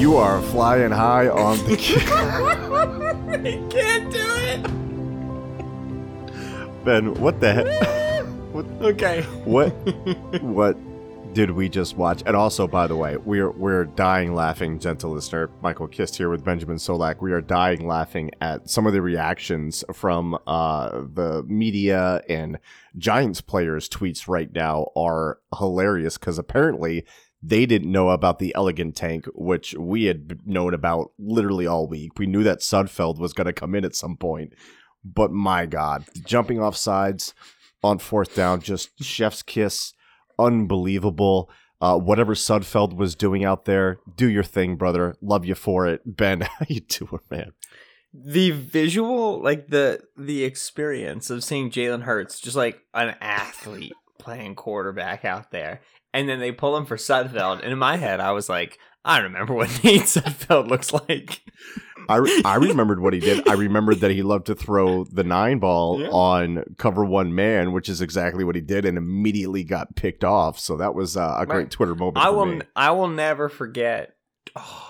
You are flying high on the. I can't do it! ben, what the heck? what, Okay. what? What did we just watch? And also, by the way, we're we're dying laughing, gentle listener. Michael Kist here with Benjamin Solak. We are dying laughing at some of the reactions from uh, the media and Giants players' tweets right now are hilarious because apparently they didn't know about the elegant tank, which we had known about literally all week. We knew that Sudfeld was going to come in at some point, but my God, jumping off sides on fourth down, just chef's kiss, unbelievable. Uh, whatever Sudfeld was doing out there, do your thing, brother. Love you for it, Ben. How you doing, man? The visual, like the the experience of seeing Jalen Hurts, just like an athlete playing quarterback out there, and then they pull him for Sudfeld, and in my head, I was like, I remember what Nate Sudfeld looks like. I, re- I remembered what he did. I remembered that he loved to throw the nine ball Yeah. on cover one man, which is exactly what he did, and immediately got picked off. So that was uh, a great Right. Twitter moment. I for will me. I will never forget. Oh,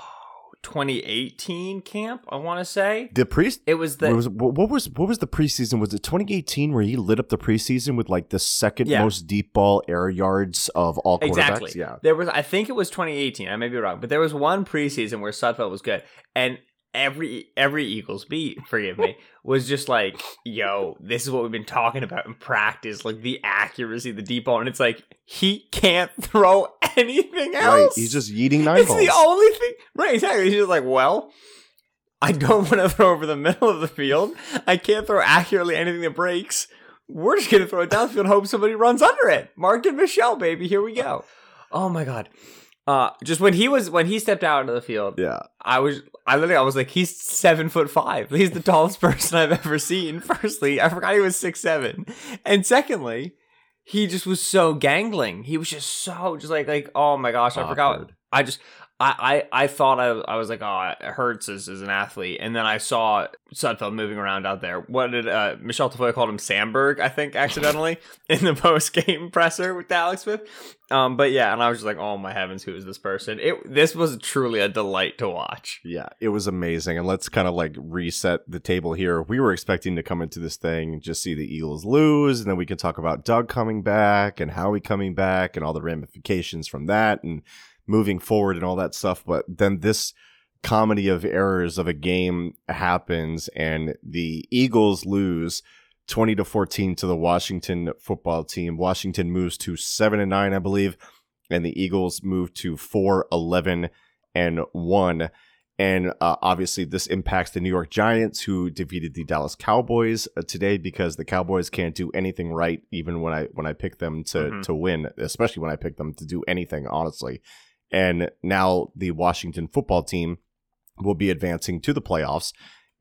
2018 camp, I want to say. The pre It was the what was what was what was the preseason? Was it 2018 where he lit up the preseason with like the second Yeah. most deep ball air yards of all quarterbacks? Exactly. Yeah. There was, I think it was 2018. I may be wrong, but there was one preseason where Sudfeld was good, and every every Eagles beat, forgive me, was just like, "Yo, this is what we've been talking about in practice, like the accuracy, the deep ball." And it's like he can't throw anything else. Right. He's just yeeting nine it's balls. the only thing. Right. Exactly. He's just like, well. I don't want to throw over the middle of the field. I can't throw accurately anything that breaks. We're just gonna throw it downfield and hope somebody runs under it. Mark and Michelle, baby, here we go. Oh my god. Uh just when he was when he stepped out into the field, yeah. I was I literally I was like, he's seven foot five. He's the tallest person I've ever seen. Firstly, I forgot he was six seven. And secondly, he just was so gangling. He was just so just like like oh my gosh, I forgot I just I, I, I thought I, I was like, oh, Hurts is, is an athlete. And then I saw Sudfeld moving around out there. What did uh, Michelle Tafoya called him? Sandberg, I think, accidentally in the post game presser with Alex Smith. Um, but yeah, and I was just like, oh my heavens, who is this person? It This was truly a delight to watch. Yeah, it was amazing. And let's kind of like reset the table here. We were expecting to come into this thing and just see the Eagles lose, and then we can talk about Doug coming back and Howie coming back and all the ramifications from that and moving forward and all that stuff. But then this comedy of errors of a game happens, and the Eagles lose. 20 to 14 to the Washington football team. Washington moves to 7 and 9, I believe, and the Eagles move to 4 11 and 1. And uh, obviously, this impacts the New York Giants, who defeated the Dallas Cowboys uh, today because the Cowboys can't do anything right, even when I when I pick them to Mhm. to win, especially when I pick them to do anything, honestly. And now the Washington football team will be advancing to the playoffs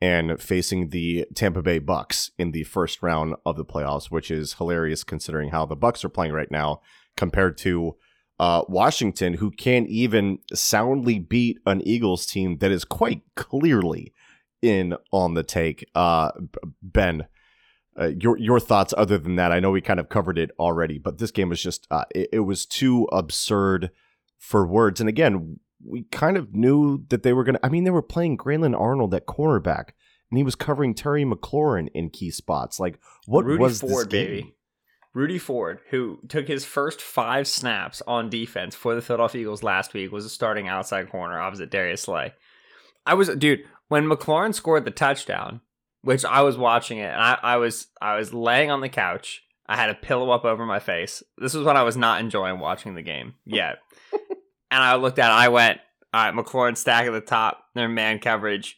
and facing the Tampa Bay Bucks in the first round of the playoffs, which is hilarious considering how the Bucks are playing right now compared to uh, Washington, who can't even soundly beat an Eagles team that is quite clearly in on the take. Uh, ben, uh, your your thoughts other than that? I know we kind of covered it already, but this game was just uh, it, it was too absurd for words. And again, we kind of knew that they were going to. I mean, they were playing Grayland Arnold at cornerback, and he was covering Terry McLaurin in key spots. Like, what Rudy was Ford, this game? baby. Rudy Ford, who took his first five snaps on defense for the Philadelphia Eagles last week, was a starting outside corner opposite Darius Slay. I was, dude, when McLaurin scored the touchdown, which I was watching it, and I, I was, I was laying on the couch. I had a pillow up over my face. This was when I was not enjoying watching the game yet. And I looked at it. I went, all right, McLaurin stack at the top. They're man coverage.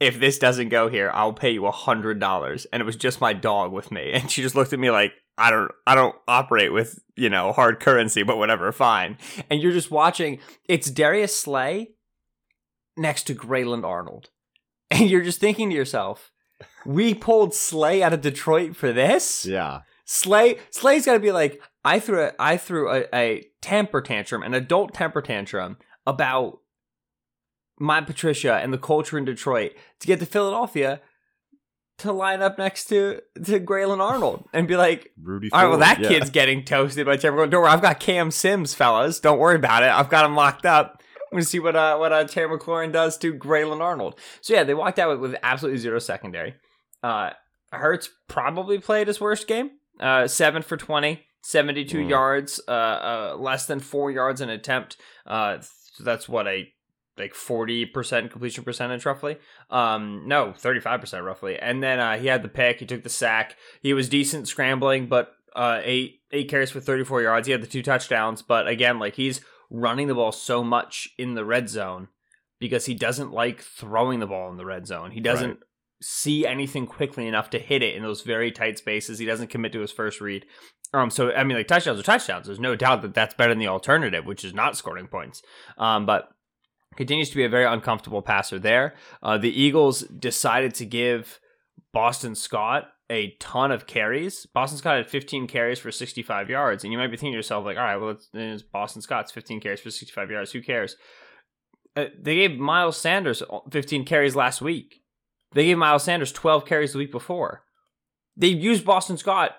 If this doesn't go here, I'll pay you a hundred dollars. And it was just my dog with me, and she just looked at me like, I don't, I don't operate with you know hard currency, but whatever, fine. And you're just watching. It's Darius Slay next to Grayland Arnold, and you're just thinking to yourself, we pulled Slay out of Detroit for this. Yeah. Slay Slay's got to be like I threw a, I threw a, a temper tantrum, an adult temper tantrum about Matt Patricia and the culture in Detroit to get to Philadelphia to line up next to to Grayland Arnold and be like, Rudy. all right, well that yeah. kid's getting toasted by Terry McLaurin. Worry, I've got Cam Sims, fellas. Don't worry about it. I've got him locked up. I'm gonna see what uh what uh Terry McLaurin does to Grayland Arnold. So yeah, they walked out with, with absolutely zero secondary. Uh, Hurts probably played his worst game. Uh, seven for 20, 72 Mm. yards, uh, uh, less than four yards an attempt. Uh, so that's what a like 40% completion percentage roughly. Um, no, 35% roughly. And then uh, he had the pick, he took the sack. He was decent scrambling, but uh, eight eight carries for 34 yards. He had the two touchdowns, but again, like he's running the ball so much in the red zone because he doesn't like throwing the ball in the red zone. He doesn't Right. See anything quickly enough to hit it in those very tight spaces. He doesn't commit to his first read. Um, so I mean, like touchdowns are touchdowns. There's no doubt that that's better than the alternative, which is not scoring points. Um, but continues to be a very uncomfortable passer there. Uh, the Eagles decided to give Boston Scott a ton of carries. Boston Scott had 15 carries for 65 yards, and you might be thinking to yourself, like, all right, well, it's, Boston Scott's 15 carries for 65 yards. Who cares? Uh, they gave Miles Sanders 15 carries last week. They gave Miles Sanders 12 carries the week before. They used Boston Scott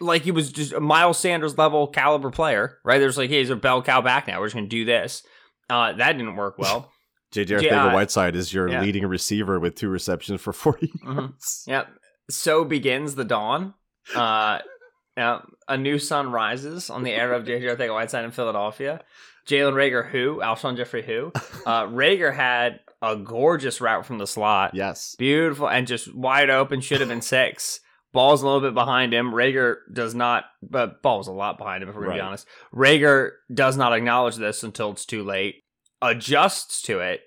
like he was just a Miles Sanders level caliber player, right? There's like, hey, he's a bell cow back now. We're just going to do this. Uh, that didn't work well. JJ uh, Whiteside is your yeah. leading receiver with two receptions for 40 Mhm. Yep. So begins the dawn. Uh, yeah, a new sun rises on the era of JJ Arcega-Whiteside in Philadelphia. Jalen Reagor, who? Alshon Jeffery, who? Uh, Reagor had a gorgeous route from the slot. Yes. Beautiful and just wide open. Should have been six. Ball's a little bit behind him. Reagor does not, but ball's a lot behind him, if we're going to be honest. Reagor does not acknowledge this until it's too late, adjusts to it,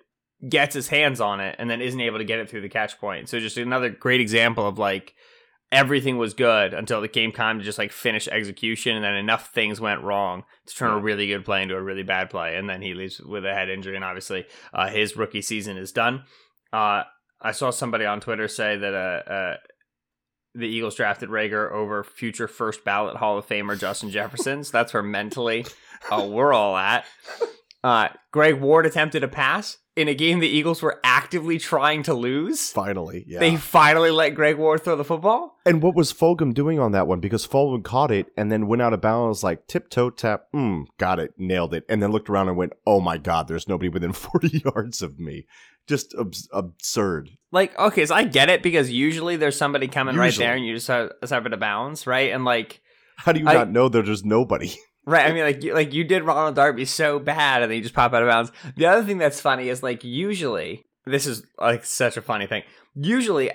gets his hands on it, and then isn't able to get it through the catch point. So just another great example of like everything was good until it came time to just like finish execution, and then enough things went wrong to turn a really good play into a really bad play, and then he leaves with a head injury, and obviously uh, his rookie season is done. Uh, I saw somebody on Twitter say that uh, uh, the Eagles drafted Reagor over future first ballot Hall of Famer Justin Jefferson. so that's where mentally uh, we're all at. Uh, Greg Ward attempted a pass in a game the Eagles were actively trying to lose. Finally. Yeah. They finally let Greg Ward throw the football. and what was Fulgham doing on that one? Because Fulgham caught it and then went out of bounds like tiptoe tap. Mm, got it. Nailed it. And then looked around and went, oh my God, there's nobody within 40 yards of me. Just abs- absurd. Like, okay, so I get it because usually there's somebody coming right there and you just have, have it to bounds, right? And like, How do you I- not know that there's nobody? Right, I mean, like you, like you did Ronald Darby so bad, and then you just pop out of bounds. The other thing that's funny is like usually this is like such a funny thing. Usually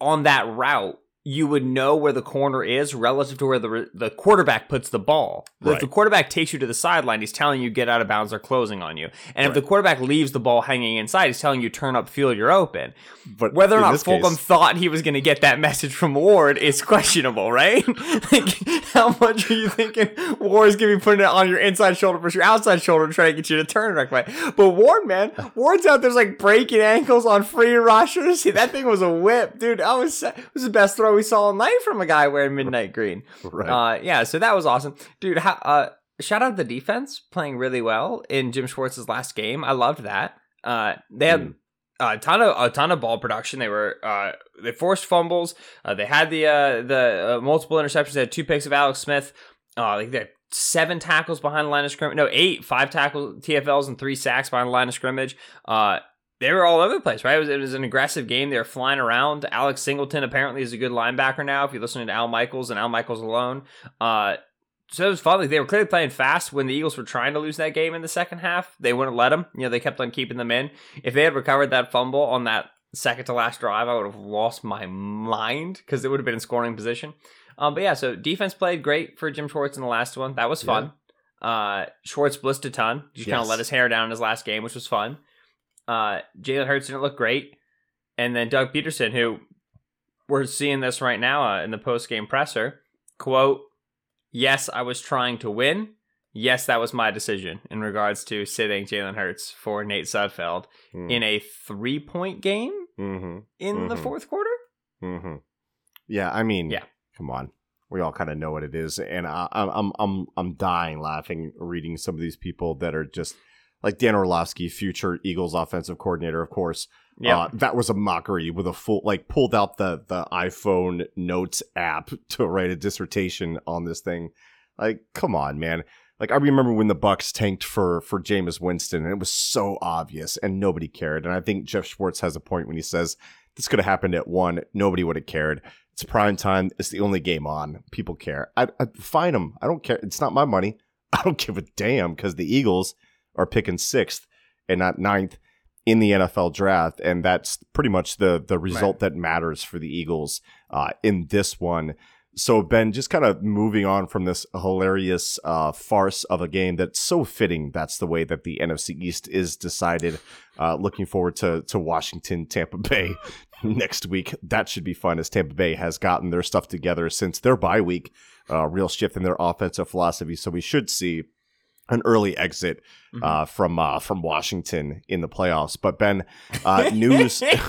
on that route, you would know where the corner is relative to where the the quarterback puts the ball. If the quarterback takes you to the sideline, he's telling you get out of bounds or closing on you. And if the quarterback leaves the ball hanging inside, he's telling you turn up field, you're open. But Whether or not this Fulgham case- thought he was going to get that message from Ward is questionable, right? like, how much are you thinking Ward's going to be putting it on your inside shoulder versus your outside shoulder to try to get you to turn the right? But Ward, man, Ward's out there's like breaking ankles on free rushers. That thing was a whip, dude. I was it was the best throw we saw all night from a guy wearing midnight green. Right. Uh, yeah, so that was awesome, dude. How, uh, shout out the defense playing really well in Jim Schwartz's last game. I loved that. Uh, they had Mm. a ton of a ton of ball production. They were uh, they forced fumbles. Uh, they had the uh, the uh, multiple interceptions. They had two picks of Alex Smith. Uh, like they had seven tackles behind the line of scrimmage. No, eight, five tackles, TFLs, and three sacks behind the line of scrimmage. Uh, they were all over the place, right? It was, it was an aggressive game. They were flying around. Alex Singleton apparently is a good linebacker now. If you're listening to Al Michaels and Al Michaels alone, uh, so it was fun. Like they were clearly playing fast when the Eagles were trying to lose that game in the second half. They wouldn't let them. You know, they kept on keeping them in. If they had recovered that fumble on that second to last drive, I would have lost my mind because it would have been in scoring position. Um, but yeah, so defense played great for Jim Schwartz in the last one. That was fun. Yeah. Uh, Schwartz blitzed a ton. Just yes. kind of let his hair down in his last game, which was fun. Uh, Jalen Hurts didn't look great, and then Doug Pederson, who we're seeing this right now uh, in the post game presser, quote yes, I was trying to win. Yes, that was my decision in regards to sitting Jalen Hurts for Nate Sudfeld mm. in a three point game mm-hmm. in mm-hmm. the fourth quarter. Mm-hmm. Yeah, I mean, yeah, come on. We all kind of know what it is, and I, I'm I'm I'm dying laughing reading some of these people that are just like Dan Orlovsky, future Eagles offensive coordinator, of course. Yeah, uh, that was a mockery with a full like pulled out the the iPhone Notes app to write a dissertation on this thing. Like, come on, man. Like I remember when the Bucks tanked for for Jameis Winston, and it was so obvious, and nobody cared. And I think Jeff Schwartz has a point when he says this could have happened at one, nobody would have cared. It's prime time. It's the only game on. People care. I, I fine them. I don't care. It's not my money. I don't give a damn because the Eagles are picking sixth and not ninth in the NFL draft, and that's pretty much the the result right. that matters for the Eagles uh, in this one. So Ben, just kind of moving on from this hilarious uh, farce of a game that's so fitting. That's the way that the NFC East is decided. Uh, looking forward to to Washington, Tampa Bay next week. That should be fun as Tampa Bay has gotten their stuff together since their bye week. Uh, real shift in their offensive philosophy. So we should see an early exit mm-hmm. uh, from uh, from Washington in the playoffs. But Ben, uh, news.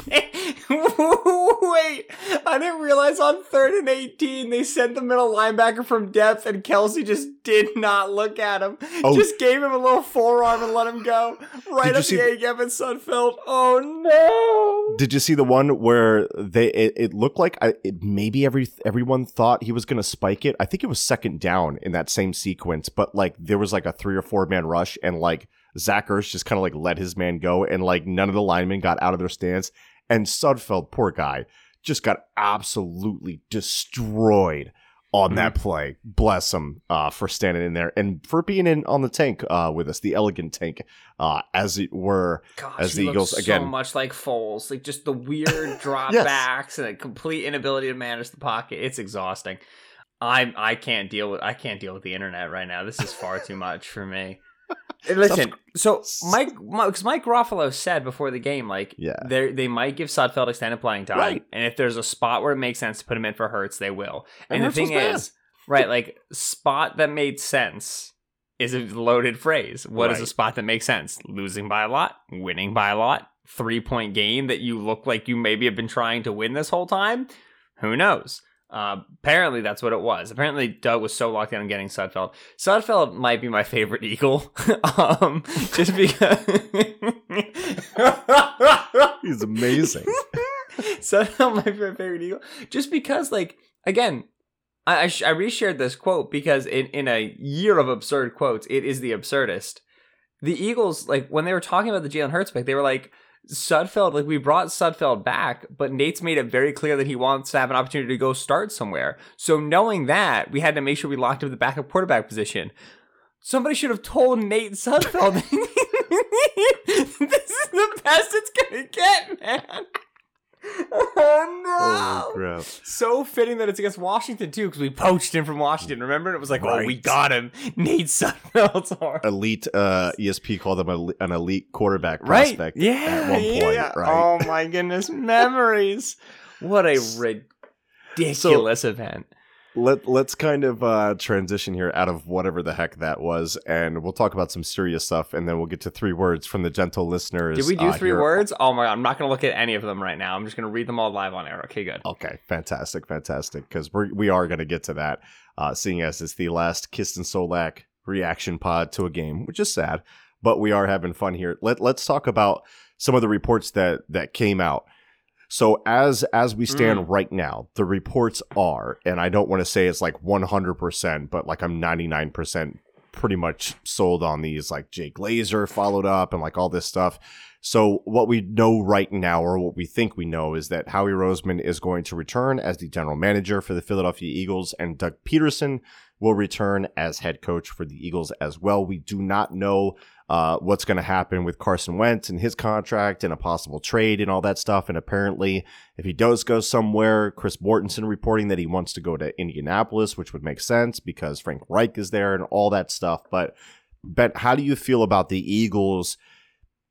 Wait, I didn't realize on third and 18 they sent the middle linebacker from depth and Kelce just did not look at him. Oh. Just gave him a little forearm and let him go. Right up the A gap and Sudfeld. Oh no. Did you see the one where they it, it looked like I, it, maybe every everyone thought he was going to spike it. I think it was second down in that same sequence, but like there was like a three or four man rush and like Zach Ertz just kind of like let his man go and like none of the linemen got out of their stance and Sudfeld, poor guy, just got absolutely destroyed on mm-hmm. that play. Bless him uh, for standing in there and for being in on the tank uh, with us, the elegant tank, uh, as it were, Gosh, as the Eagles again. So much like Foles, like just the weird drop yes. backs and a complete inability to manage the pocket. It's exhausting. I I can't deal with I can't deal with the internet right now. This is far too much for me. Listen, so Mike, because Mike Ruffalo said before the game, like, yeah, they they might give Sudfeld extended playing time, right. and if there's a spot where it makes sense to put him in for Hurts, they will. And, and the thing is, right, like spot that made sense is a loaded phrase. What right. is a spot that makes sense? Losing by a lot, winning by a lot, three point game that you look like you maybe have been trying to win this whole time. Who knows? Uh, apparently, that's what it was. Apparently, Doug was so locked in on getting Sudfeld. Sudfeld might be my favorite Eagle, um, just because he's amazing. Sudfeld might be my favorite Eagle, just because, like, again, I I, sh- I reshared this quote because in in a year of absurd quotes, it is the absurdest. The Eagles, like when they were talking about the Jalen Hurts pick, they were like Sudfeld, like we brought Sudfeld back, but Nate's made it very clear that he wants to have an opportunity to go start somewhere. So knowing that, we had to make sure we locked up the backup quarterback position. Somebody should have told Nate Sudfeld, this is the best it's gonna get, man. Oh no! Holy crap. So fitting that it's against Washington too, because we poached him from Washington. Remember, and it was like, right. oh, we got him. Nate Sudfeld's elite. Uh, ESP called him an elite quarterback prospect. Right? Yeah, at one point. Yeah. Right? Oh my goodness, memories! What a ridiculous so, event let let's kind of uh, transition here out of whatever the heck that was, and we'll talk about some serious stuff, and then we'll get to three words from the gentle listeners. Did we do uh, three here. words? Oh my god, I'm not going to look at any of them right now. I'm just going to read them all live on air. Okay, good. Okay, fantastic, fantastic. Because we we are going to get to that, uh, seeing as it's the last Kist and Solak reaction pod to a game, which is sad, but we are having fun here. Let let's talk about some of the reports that that came out. So as as we stand mm. right now, the reports are, and I don't want to say it's like 100%, but like I'm 99% pretty much sold on these. Like Jay Glazer followed up and like all this stuff. So what we know right now, or what we think we know, is that Howie Roseman is going to return as the general manager for the Philadelphia Eagles, and Doug Pederson will return as head coach for the Eagles as well. We do not know uh, what's going to happen with Carson Wentz and his contract and a possible trade and all that stuff. And apparently, if he does go somewhere, Chris Mortensen reporting that he wants to go to Indianapolis, which would make sense because Frank Reich is there and all that stuff. But Ben, how do you feel about the Eagles?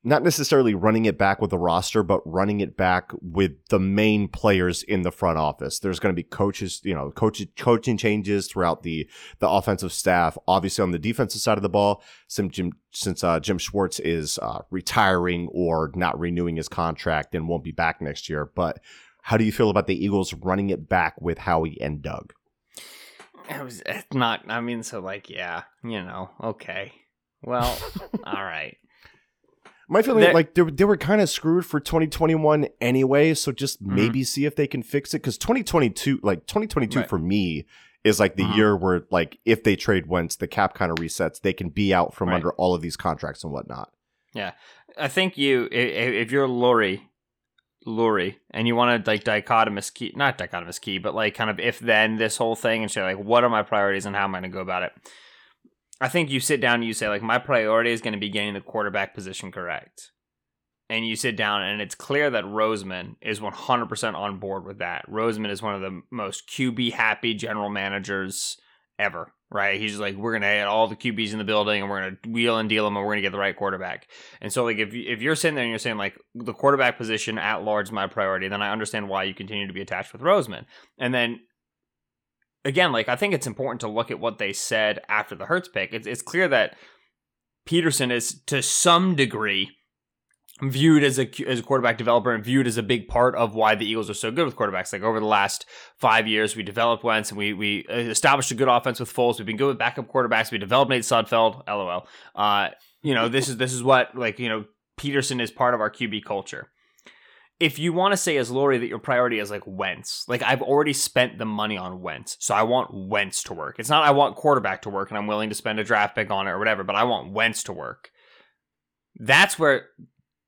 Not necessarily running it back with the roster, but running it back with the main players in the front office. There's going to be coaches, you know, coach, coaching changes throughout the the offensive staff. Obviously, on the defensive side of the ball, since Jim, since uh, Jim Schwartz is uh, retiring or not renewing his contract and won't be back next year. But how do you feel about the Eagles running it back with Howie and Doug? It was not. I mean, so like, yeah, you know, okay. Well, all right. My feeling that, like they, they were kind of screwed for 2021 anyway, so just mm-hmm. maybe see if they can fix it because 2022, like 2022 right. for me is like the mm-hmm. year where like if they trade Wentz, the cap kind of resets, they can be out from right. under all of these contracts and whatnot. Yeah, I think you if you're Lurie, Lurie, and you want to like dichotomous key, not dichotomous key, but like kind of if then this whole thing and say like what are my priorities and how am I going to go about it? I think you sit down and you say like my priority is going to be getting the quarterback position correct. And you sit down and it's clear that Roseman is 100% on board with that. Roseman is one of the most QB happy general managers ever, right? He's like we're going to add all the QBs in the building and we're going to wheel and deal them and we're going to get the right quarterback. And so like if if you're sitting there and you're saying like the quarterback position at large is my priority, then I understand why you continue to be attached with Roseman. And then again, like I think it's important to look at what they said after the Hurts pick. It's it's clear that Pederson is to some degree viewed as a as a quarterback developer and viewed as a big part of why the Eagles are so good with quarterbacks. Like over the last five years, we developed Wentz and we we established a good offense with Foles. We've been good with backup quarterbacks. We developed Nate Sudfeld. LOL. Uh, you know this is this is what like you know Pederson is part of our QB culture if you want to say as Lurie that your priority is like Wentz, like I've already spent the money on Wentz, so I want Wentz to work. It's not I want quarterback to work and I'm willing to spend a draft pick on it or whatever, but I want Wentz to work. That's where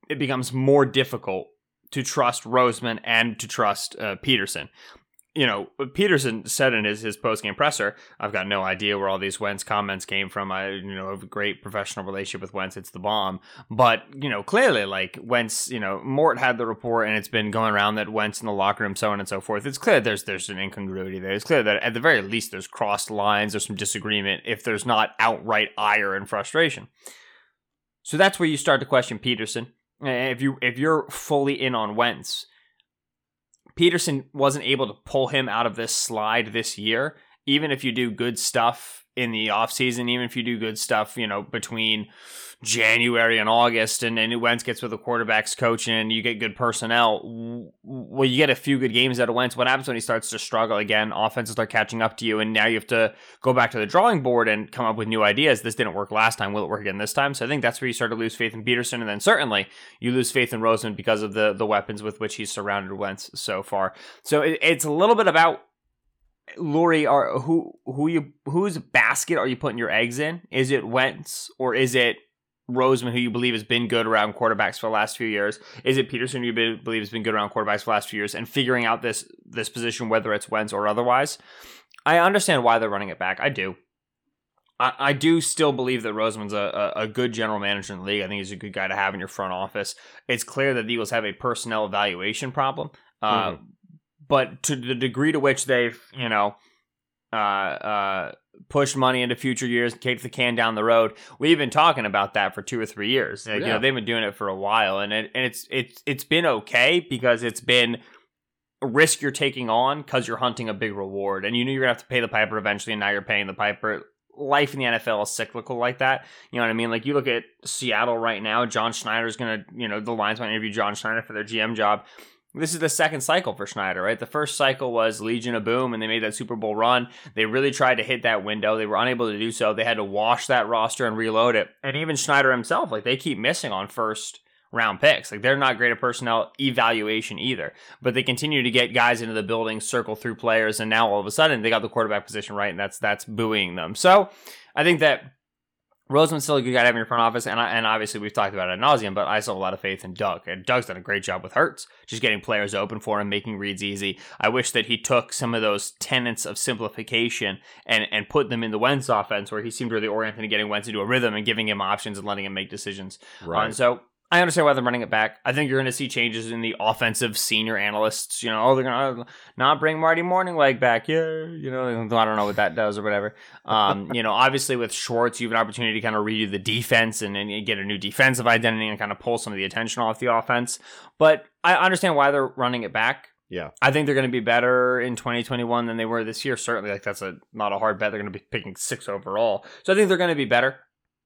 it becomes more difficult to trust Roseman and to trust uh, Pederson you know, Pederson said in his, his post game presser, I've got no idea where all these Wentz comments came from. I, you know, have a great professional relationship with Wentz. It's the bomb. But, you know, clearly, like, Wentz, you know, Mort had the report and it's been going around that Wentz in the locker room, so on and so forth. It's clear there's there's an incongruity there. It's clear that at the very least there's crossed lines, there's some disagreement if there's not outright ire and frustration. So that's where you start to question Pederson. If you if you're fully in on Wentz, Pederson wasn't able to pull him out of this slide this year, even if you do good stuff in the offseason, even if you do good stuff, you know, between January and August, and then Wentz gets with the quarterbacks coach and you get good personnel. Well, you get a few good games out of Wentz. What happens when he starts to struggle again? Offenses start catching up to you, and now you have to go back to the drawing board and come up with new ideas. This didn't work last time. Will it work again this time? So I think that's where you start to lose faith in Pederson, and then certainly you lose faith in Roseman because of the the weapons with which he's surrounded Wentz so far. So it, it's a little bit about Lurie, are who who you whose basket are you putting your eggs in? Is it Wentz or is it Roseman, who you believe has been good around quarterbacks for the last few years? Is it Pederson, who you believe has been good around quarterbacks for the last few years, and figuring out this this position, whether it's Wentz or otherwise? I understand why they're running it back. I do. I, I do still believe that Roseman's a, a, a, good general manager in the league. I think he's a good guy to have in your front office. It's clear that the Eagles have a personnel evaluation problem. Uh, mm-hmm. But to the degree to which they've, you know, uh, uh, push money into future years, kick the can down the road. We've been talking about that for two or three years. yeah. You know, they've been doing it for a while, and it, and it's it's it's been okay because it's been a risk you're taking on because you're hunting a big reward, and you knew you're gonna have to pay the piper eventually, and now you're paying the piper. Life in the NFL is cyclical like that. You know what I mean? Like you look at Seattle right now. John Schneider's gonna, you know, the Lions might interview John Schneider for their GM job this is the second cycle for Schneider, right? The first cycle was Legion of Boom, and they made that Super Bowl run. They really tried to hit that window. They were unable to do so. They had to wash that roster and reload it. And even Schneider himself, like they keep missing on first round picks. Like they're not great at personnel evaluation either. But they continue to get guys into the building, circle through players, and now all of a sudden they got the quarterback position right, and that's that's buoying them. So I think that Roseman's still a good guy to have in your front office, and I, and obviously we've talked about it ad nauseum, but I still have a lot of faith in Doug. And Doug's done a great job with Hurts, just getting players open for him, making reads easy. I wish that he took some of those tenets of simplification and and put them in the Wentz offense, where he seemed really oriented in getting Wentz into a rhythm and giving him options and letting him make decisions. Um, right. And so I understand why they're running it back. I think you're going to see changes in the offensive senior analysts. You know, oh, they're going to not bring Marty Mornhinweg back. Yeah, you know, I don't know what that does or whatever. Um, you know, obviously with Schwartz, you have an opportunity to kind of redo the defense and, and get a new defensive identity and kind of pull some of the attention off the offense. But I understand why they're running it back. Yeah. I think they're going to be better in 2021 than they were this year. Certainly, like that's a not a hard bet. They're going to be picking six overall, so I think they're going to be better.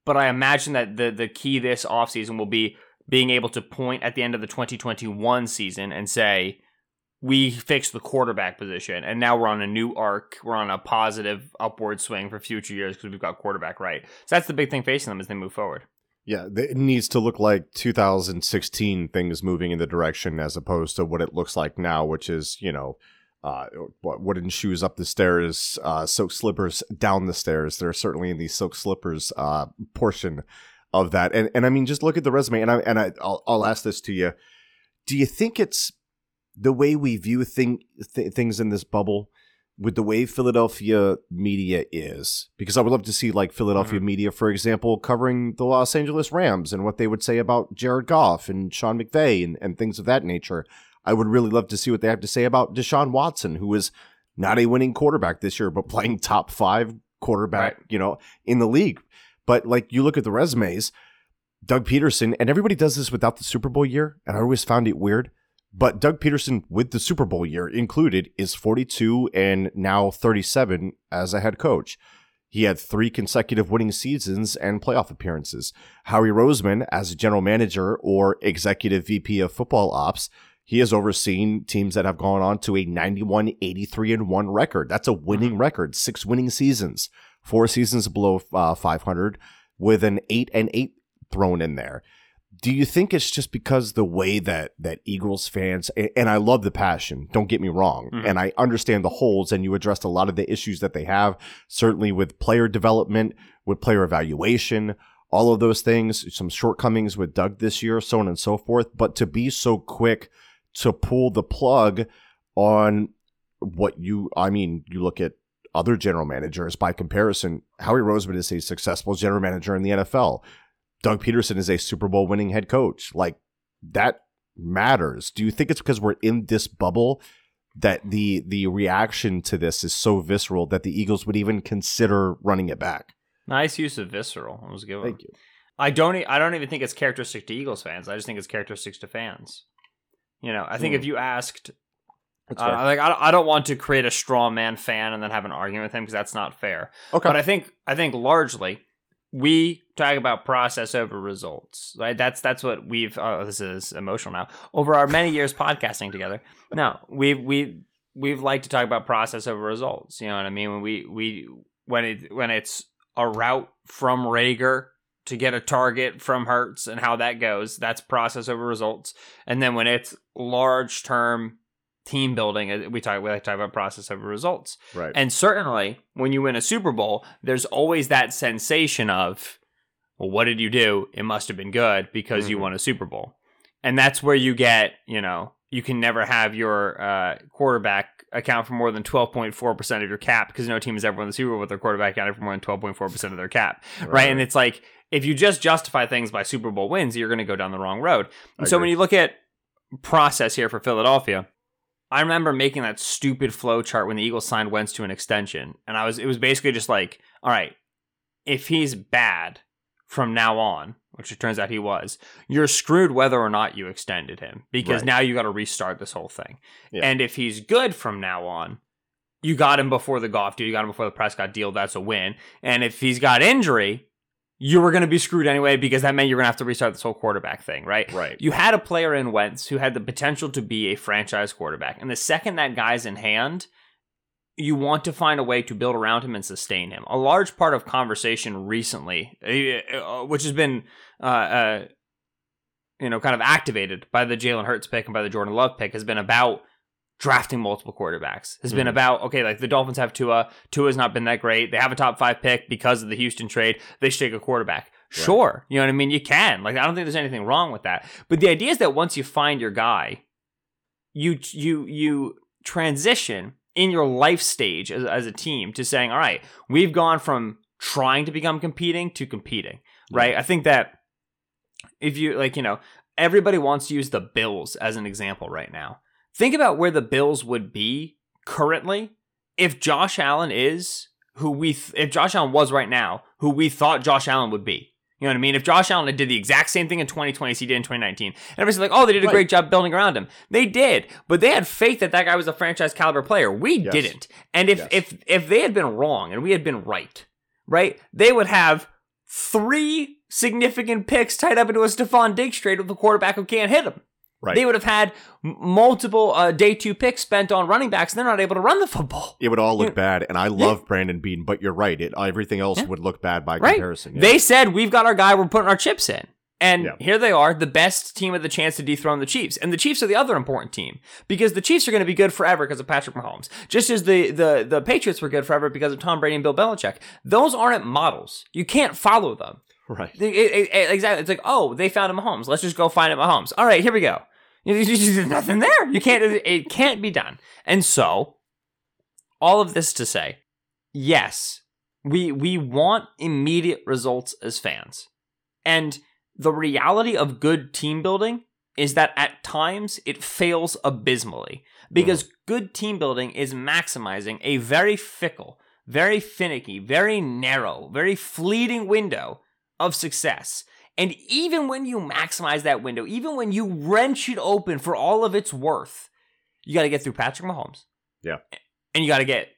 But I imagine that the the key this offseason will be being able to point at the end of the 2021 season and say, we fixed the quarterback position and now we're on a new arc. We're on a positive upward swing for future years because we've got quarterback right. So that's the big thing facing them as they move forward. Yeah, it needs to look like 2016 things moving in the direction as opposed to what it looks like now, which is, you know, uh, wooden shoes up the stairs, uh, silk slippers down the stairs. They're certainly in the silk slippers uh, portion of that. And and I mean, just look at the resume. And I and I, I'll, I'll ask this to you: Do you think it's the way we view thing th- things in this bubble? With the way Philadelphia media is, because I would love to see like Philadelphia Mhm. media, for example, covering the Los Angeles Rams and what they would say about Jared Goff and Sean McVay and, and things of that nature. I would really love to see what they have to say about Deshaun Watson, who is not a winning quarterback this year, but playing top five quarterback, Right. you know, in the league. But like you look at the resumes, Doug Pederson, and everybody does this without the Super Bowl year, and I always found it weird. But Doug Pederson with the Super Bowl year included is 42 and now 37 as a head coach. He had three consecutive winning seasons and playoff appearances. Howie Roseman, as a general manager or executive VP of football ops, he has overseen teams that have gone on to a 91 83 and 1 record. That's a winning record, six winning seasons, four seasons below uh, 500 with an 8 and 8 thrown in there. Do you think it's just because the way that that Eagles fans and I love the passion, don't get me wrong, Mhm. and I understand the holes and you addressed a lot of the issues that they have, certainly with player development, with player evaluation, all of those things, some shortcomings with Doug this year, so on and so forth, but to be so quick to pull the plug on what you I mean, you look at other general managers by comparison, Howie Roseman is a successful general manager in the NFL. Doug Pederson is a Super Bowl winning head coach. Like that matters. Do you think it's because we're in this bubble that the the reaction to this is so visceral that the Eagles would even consider running it back? Nice use of visceral. I was good. one. Thank you. I don't. I don't even think it's characteristic to Eagles fans. I just think it's characteristic to fans. You know, I think Hmm. if you asked, uh, like, I don't, I don't want to create a straw man fan and then have an argument with him because that's not fair. okay. But I think, I think largely, we talk about process over results. Right? That's that's what we've. Oh, this is emotional now. Over our many years podcasting together, no, we we we've liked to talk about process over results. You know what I mean? When we we when it when it's a route from Reagor to get a target from Hurts and how that goes, that's process over results. And then when it's large term team building, uh, we talk we like to talk about process over results. right. And certainly, when you win a Super Bowl, there's always that sensation of, well, what did you do? It must have been good because you Mhm. won a Super Bowl. And that's where you get, you know, you can never have your uh, quarterback account for more than 12.4% of your cap because no team has ever won the Super Bowl with their quarterback accounting for more than 12.4% of their cap. Right. And it's like, if you just justify things by Super Bowl wins, you're going to go down the wrong road. I And so when you look at process here for Philadelphia, I remember making that stupid flow chart when the Eagles signed Wentz to an extension, and I was it was basically just like, all right, if he's bad from now on, which it turns out he was, you're screwed whether or not you extended him because Right. now you got to restart this whole thing. Yeah. And if he's good from now on, you got him before the Goff deal, you got him before the Prescott deal, that's a win. And if he's got injury, you were going to be screwed anyway because that meant you're going to have to restart this whole quarterback thing, right? right. You had a player in Wentz who had the potential to be a franchise quarterback. And the second that guy's in hand, you want to find a way to build around him and sustain him. A large part of conversation recently, uh, which has been, uh, uh, you know, kind of activated by the Jalen Hurts pick and by the Jordan Love pick, has been about drafting multiple quarterbacks. Has mm-hmm. been about okay, like the Dolphins have Tua. Tua's not been that great. They have a top five pick because of the Houston trade. They should take a quarterback. Right. Sure, you know what I mean. You can like I don't think there's anything wrong with that. But the idea is that once you find your guy, you you you transition in your life stage as, as a team to saying, all right, we've gone from trying to become competing to competing. Right. I think that if you like, you know, everybody wants to use the Bills as an example right now. Think about where the Bills would be currently if Josh Allen is who we th- if Josh Allen was right now who we thought Josh Allen would be. You know what I mean? If Josh Allen did the exact same thing in 2020 as he did in 2019, and everybody's like, "Oh, they did a right. great job building around him." They did, but they had faith that that guy was a franchise caliber player. We yes. didn't. And if yes. if if they had been wrong and we had been right, right, they would have three significant picks tied up into a Stefon Diggs trade with a quarterback who can't hit him. Right. They would have had multiple uh, day two picks spent on running backs, and they're not able to run the football. It would all look bad, and I love yeah. Brandon Beane, but you're right. It everything else yeah. would look bad by right. comparison. Yeah. They said we've got our guy, we're putting our chips in. And here they are, the best team with the chance to dethrone the Chiefs. And the Chiefs are the other important team because the Chiefs are going to be good forever because of Patrick Mahomes. Just as the, the, the Patriots were good forever because of Tom Brady and Bill Belichick. Those aren't models. You can't follow them. Right. It, it, it, exactly. It's like, oh, they found him a Mahomes. Let's just go find him a Mahomes. All right, here we go. There's nothing there. You can't. It can't be done. And so, all of this to say, yes, we we want immediate results as fans, and the reality of good team building is that at times it fails abysmally because mm. good team building is maximizing a very fickle, very finicky, very narrow, very fleeting window of success. And even when you maximize that window, even when you wrench it open for all of its worth, you got to get through Patrick Mahomes. Yeah. And you got to get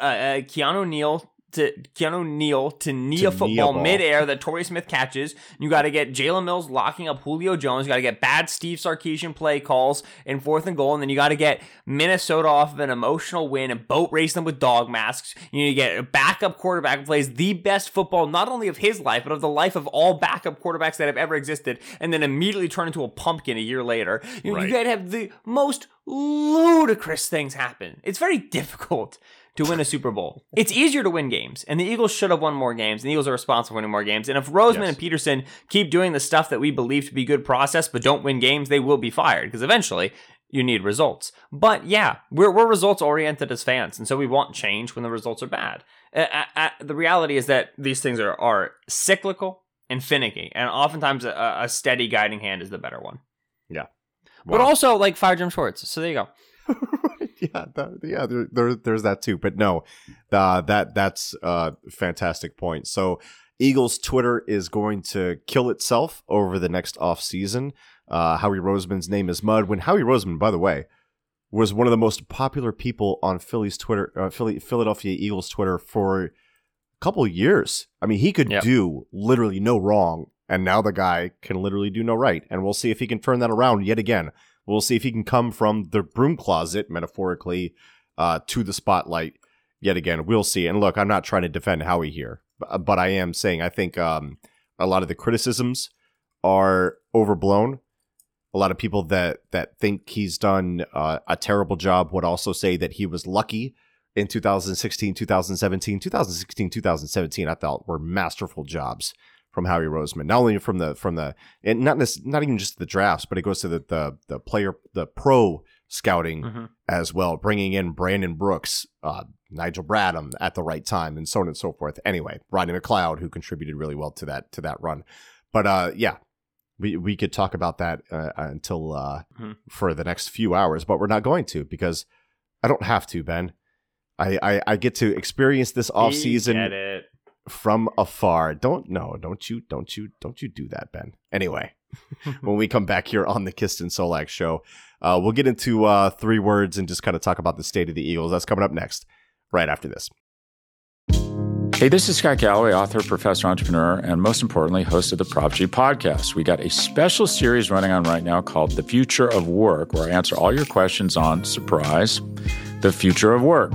uh, uh, Keanu Neal to Keanu Neal to knee to a football midair that Torrey Smith catches. You got to get Jalen Mills locking up Julio Jones. You got to get bad Steve Sarkisian play calls in fourth and goal. And then you got to get Minnesota off of an emotional win and boat race them with dog masks. You need to get a backup quarterback who plays the best football, not only of his life, but of the life of all backup quarterbacks that have ever existed. And then immediately turn into a pumpkin a year later. You, right. you got to have the most ludicrous things happen. It's very difficult to win a Super Bowl. It's easier to win games, and the Eagles should have won more games, and the Eagles are responsible for winning more games. And if Roseman yes. and Pederson keep doing the stuff that we believe to be good process but don't win games, they will be fired because eventually you need results. But yeah, we're, we're results oriented as fans, and so we want change when the results are bad. Uh, uh, the reality is that these things are, are cyclical and finicky, and oftentimes a, a steady guiding hand is the better one. Yeah. Wow. But also like fire Jim Schwartz. So there you go. yeah, that, yeah, there, there, there's that too. But no, uh, that that's a fantastic point. So Eagles Twitter is going to kill itself over the next off season. Uh, Howie Roseman's name is Mud. When Howie Roseman, by the way, was one of the most popular people on Philly's Twitter, uh, Philly, Philadelphia Eagles Twitter for a couple years. I mean, he could yep. do literally no wrong, and now the guy can literally do no right. And we'll see if he can turn that around yet again We'll see if he can come from the broom closet, metaphorically, uh, to the spotlight yet again. We'll see. And look, I'm not trying to defend Howie here, but, but I am saying I think um, a lot of the criticisms are overblown. A lot of people that that think he's done uh, a terrible job would also say that he was lucky in 2016, 2017, 2016, 2017. I thought were masterful jobs from Howie Roseman. Not only from the from the and not this, not even just the drafts, but it goes to the the, the player the pro scouting mm-hmm. as well, bringing in Brandon Brooks, uh, Nigel Bradham at the right time, and so on and so forth. Anyway, Rodney McLeod, who contributed really well to that to that run. But uh, yeah, we we could talk about that uh, until uh, mm-hmm. for the next few hours, but we're not going to because I don't have to, Ben. I, I, I get to experience this off season from afar. Don't no, don't you, don't you, don't you do that, Ben. Anyway, when we come back here on the Kist and Solak show, uh, we'll get into uh, three words and just kind of talk about the state of the Eagles. That's coming up next, right after this. Hey, this is Scott Galloway, author, professor, entrepreneur, and most importantly, host of the Prop G podcast. We got a special series running on right now called The Future of Work, where I answer all your questions on surprise, the future of work.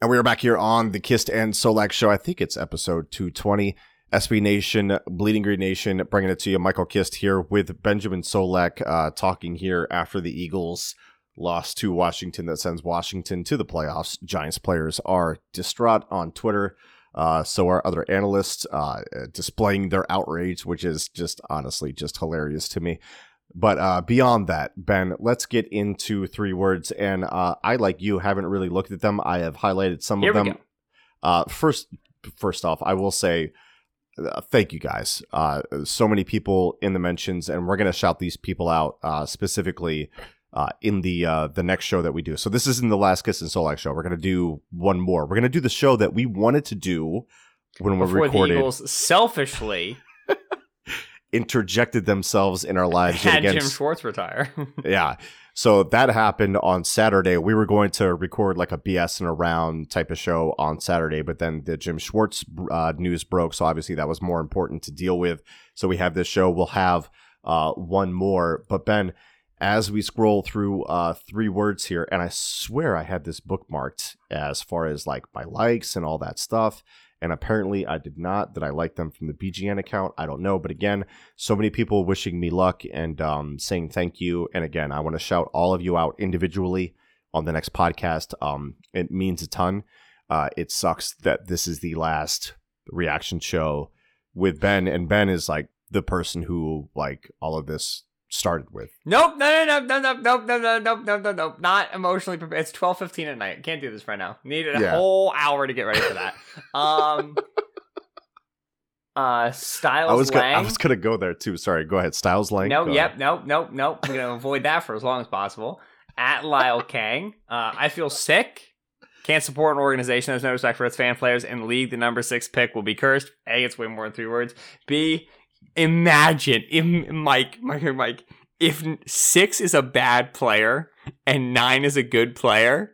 And we are back here on the Kist and Solak show. I think it's episode 220. SB Nation, Bleeding Green Nation, bringing it to you. Michael Kist here with Benjamin Solak, uh, talking here after the Eagles lost to Washington that sends Washington to the playoffs. Giants players are distraught on Twitter. Uh, so are other analysts uh, displaying their outrage, which is just honestly just hilarious to me. But uh, beyond that, Ben, let's get into three words. And uh, I, like you, haven't really looked at them. I have highlighted some Here of them. Uh, first, first off, I will say uh, thank you guys. Uh, so many people in the mentions, and we're gonna shout these people out uh, specifically uh, in the uh, the next show that we do. So this isn't the last Kist and Solak show. We're gonna do one more. We're gonna do the show that we wanted to do when we Before recorded. the Eagles selfishly interjected themselves in our lives had Jim. Schwartz retire. yeah. So that happened on Saturday. We were going to record like a BS and around type of show on Saturday, but then the Jim Schwartz uh, news broke. So obviously that was more important to deal with. So we have this show. We'll have uh, one more. But Ben, as we scroll through uh, three words here, and I swear I had this bookmarked as far as like my likes and all that stuff. And apparently I did not, that I liked them from the BGN account. I don't know. But again, so many people wishing me luck and um, saying thank you. And again, I want to shout all of you out individually on the next podcast. Um, it means a ton. Uh, it sucks that this is the last reaction show with Ben. And Ben is like the person who like all of this started with. Nope, no, no, no, no, no, no, no, no, no, no, no, not emotionally prepared. It's twelve fifteen at night. Can't do this right now. Needed a Yeah. whole hour to get ready for that. Um, uh, Styles I was gonna, I was gonna go there too. Sorry, go ahead. Styles Lang. No, go yep, nope, nope, nope. I'm gonna avoid that for as long as possible. At Lyle Kang, uh, I feel sick. Can't support an organization that has no respect for its fan players in the league. The number six pick will be cursed. A, it's way more than three words. B, imagine, Im- Mike, Mike, Mike, if six is a bad player and nine is a good player,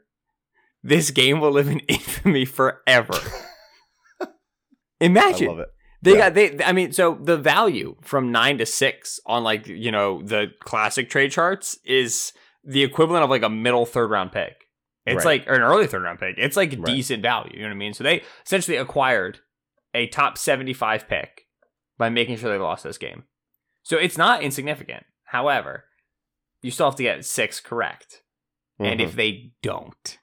this game will live in infamy forever. I Imagine. love it. They Yeah. got they. I mean, so the value from nine to six on like you know the classic trade charts is the equivalent of like a middle third round pick. It's Right. like or an early third round pick. It's like Right. decent value. You know what I mean? So they essentially acquired a top seventy five pick by making sure they lost this game. So it's not insignificant. However, you still have to get six correct. And Mhm. if they don't,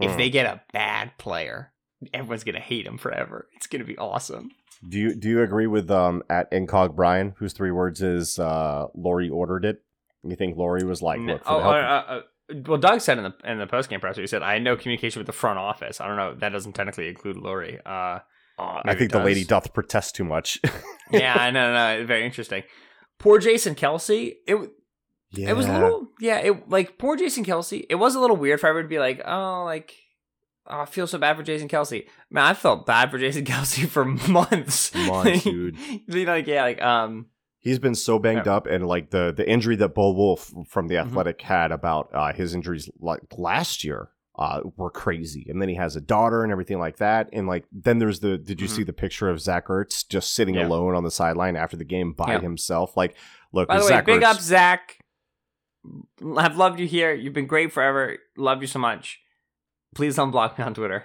if they get a bad player, everyone's gonna hate him forever. It's gonna be awesome. Do you do you agree with um at Incog Brian, whose three words is uh Lurie ordered it? You think Lurie was like, No- look, for oh, uh, uh, uh, well, Doug said in the in the post game presser, he said, "I had no communication with the front office." I don't know. That doesn't technically include Lurie. Uh, I think the lady doth protest too much. yeah, I know. No, very interesting. Poor Jason Kelce. It yeah. it was a little yeah. It like poor Jason Kelce. It was a little weird for everyone to be like, oh, like. Oh, I feel so bad for Jason Kelce. Man, I felt bad for Jason Kelce for months. Months, dude. Like yeah, like um, He's been so banged Yeah. up, and like the the injury that Bo Wulf from the Mhm. Athletic had about uh, his injuries like last year uh, were crazy. And then he has a daughter and everything like that. And like then there's the did you Mhm. see the picture of Zach Ertz just sitting Yeah. alone on the sideline after the game by Yeah. himself? Like, look, By the way, Zach big Ertz, up Zach. I've loved you here. You've been great forever. Love you so much. Please don't block me on Twitter.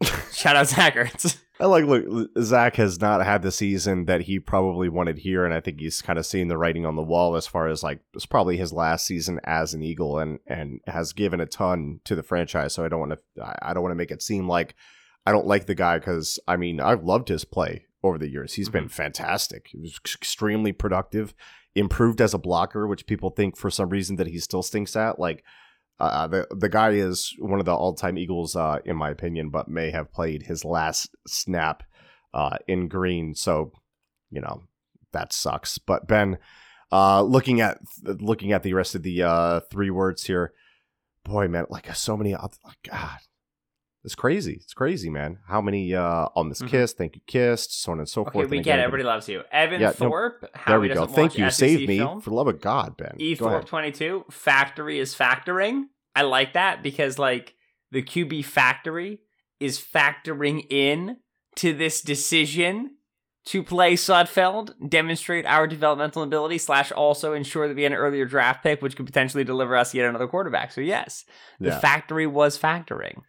Shout out Zach Ertz. I like look Zach has not had the season that he probably wanted here, and I think he's kind of seeing the writing on the wall as far as like it's probably his last season as an Eagle, and and has given a ton to the franchise. So I don't want to I don't want to make it seem like I don't like the guy because I mean I've loved his play over the years. He's been Mm-hmm. fantastic. He was extremely productive, improved as a blocker, which people think for some reason that he still stinks at. Like uh, the the guy is one of the all time Eagles, uh, in my opinion, but may have played his last snap uh, in green. So you know that sucks. But Ben, uh, looking at looking at the rest of the uh, three words here, boy, man, like so many. oth- Like, God, it's crazy. It's crazy, man. How many uh, on this Mhm. kiss? Thank you, kissed. So on and so Okay, forth. we get again. Everybody loves you. Evan Yeah, no, Thorpe. how There we go. Thank you. SEC Save me film. for love of God, Ben. E. Thorpe twenty two. Factory is factoring. I like that because like the QB factory is factoring in to this decision to play Sudfeld, demonstrate our developmental ability, slash also ensure that we had an earlier draft pick, which could potentially deliver us yet another quarterback. So yes, the Yeah. factory was factoring.